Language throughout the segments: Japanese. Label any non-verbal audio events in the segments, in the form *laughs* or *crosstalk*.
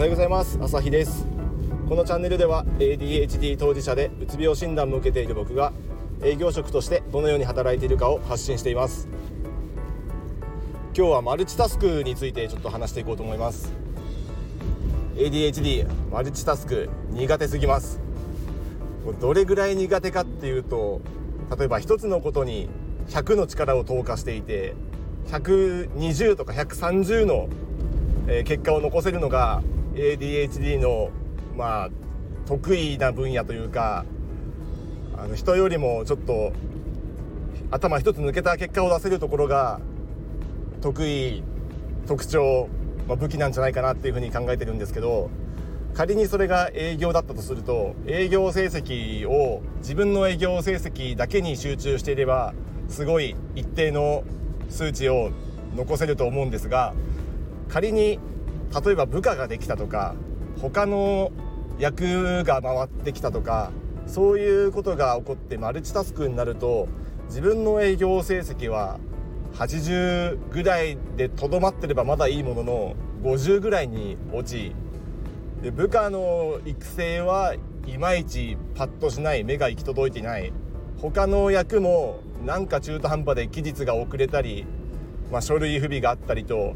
おはようございます。朝日です。このチャンネルでは ADHD 当事者でうつ病診断も受けている僕が営業職としてどのように働いているかを発信しています。今日はマルチタスクについてちょっと話していこうと思います。ADHD マルチタスク苦手すぎます。どれぐらい苦手かっていうと例えば一つのことに100の力を投下していて120とか130の結果を残せるのが ADHD のまあ得意な分野というかあの人よりもちょっと頭一つ抜けた結果を出せるところが得意特徴、まあ、武器なんじゃないかなっていうふうに考えてるんですけど仮にそれが営業だったとすると営業成績を自分の営業成績だけに集中していればすごい一定の数値を残せると思うんですが仮に例えば部下ができたとか他の役が回ってきたとかそういうことが起こってマルチタスクになると自分の営業成績は80ぐらいでとどまってればまだいいものの50ぐらいに落ちで部下の育成はいまいちパッとしない目が行き届いていない。他の役もなんか中途半端で期日が遅れたり、まあ、書類不備があったりと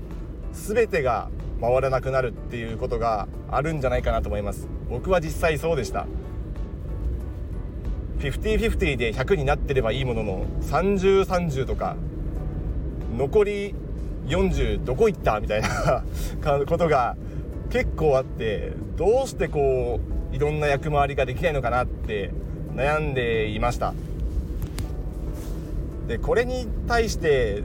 全てが回らなくなるっていうことがあるんじゃないかなと思います。僕は実際そうでした。50-50で100になってればいいものの3030とか残り40どこ行ったみたいな *laughs* ことが結構あってどうしてこういろんな役回りができないのかなって悩んでいました。でこれに対して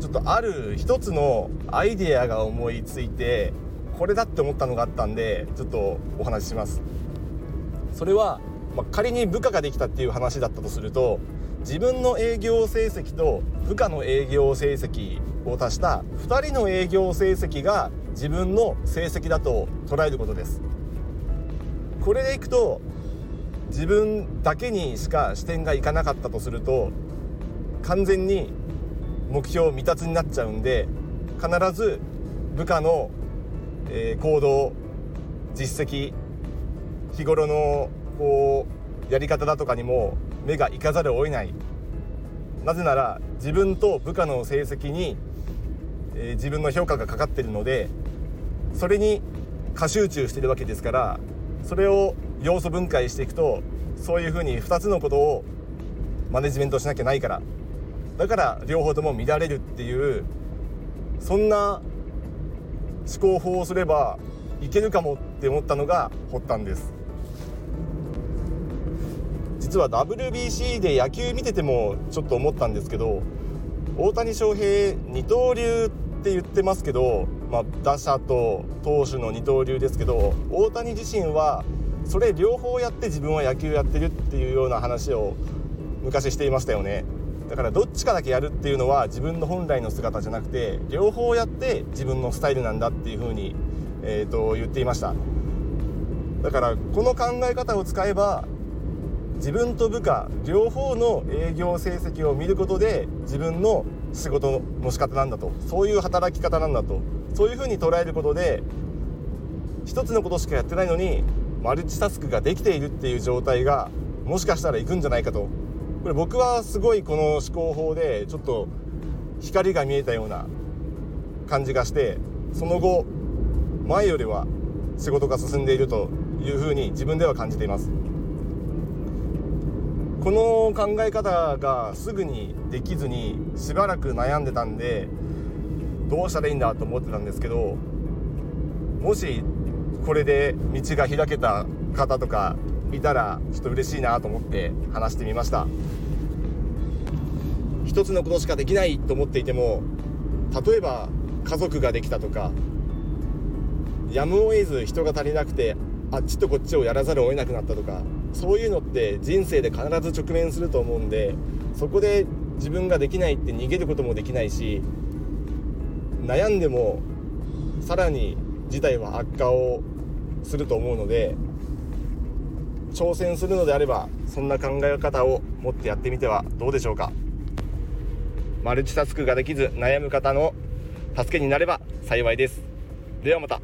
ちょっとある一つのアイデアが思いついてこれだって思ったのがあったんでちょっとお話しします。それは、まあ、仮に部下ができたっていう話だったとすると自分の営業成績と部下の営業成績を足した2人の営業成績が自分の成績だと捉えることです。これでいくと自分だけにしか視点がいかなかったとすると完全に目標未達になっちゃうんで必ず部下の、え、行動実績日頃のこうやり方だとかにも目がいかざるを得ない。なぜなら自分と部下の成績に、え、自分の評価がかかってるのでそれに過集中してるわけですからそれを要素分解していくとそういうふうに2つのことをマネジメントしなきゃないから。だから両方とも乱れるっていうそんな思考法をすればいけるかもって思ったのが発端です実は WBC で野球見ててもちょっと思ったんですけど大谷翔平二刀流って言ってますけど、まあ、打者と投手の二刀流ですけど大谷自身はそれ両方やって自分は野球やってるっていうような話を昔していましたよね。だからどっちかだけやるっていうのは自分の本来の姿じゃなくて両方やって自分のスタイルなんだっていうふうに、えーと、言っていました。だからこの考え方を使えば自分と部下両方の営業成績を見ることで自分の仕事の仕方なんだとそういう働き方なんだとそういうふうに捉えることで一つのことしかやってないのにマルチタスクができているっていう状態がもしかしたらいくんじゃないかとこれ僕はすごいこの思考法でちょっと光が見えたような感じがしてその後前よりは仕事が進んでいるというふうに自分では感じています。この考え方がすぐにできずにしばらく悩んでたんでどうしたらいいんだと思ってたんですけどもしこれで道が開けた方とかいたらちょっと嬉しいなと思って話してみました。一つのことしかできないと思っていても例えば家族ができたとかやむを得ず人が足りなくてあっちとこっちをやらざるを得なくなったとかそういうのって人生で必ず直面すると思うんでそこで自分ができないって逃げることもできないし悩んでもさらに事態は悪化をすると思うので挑戦するのであればそんな考え方を持ってやってみてはどうでしょうか。マルチタスクができず悩む方の助けになれば幸いです。ではまた。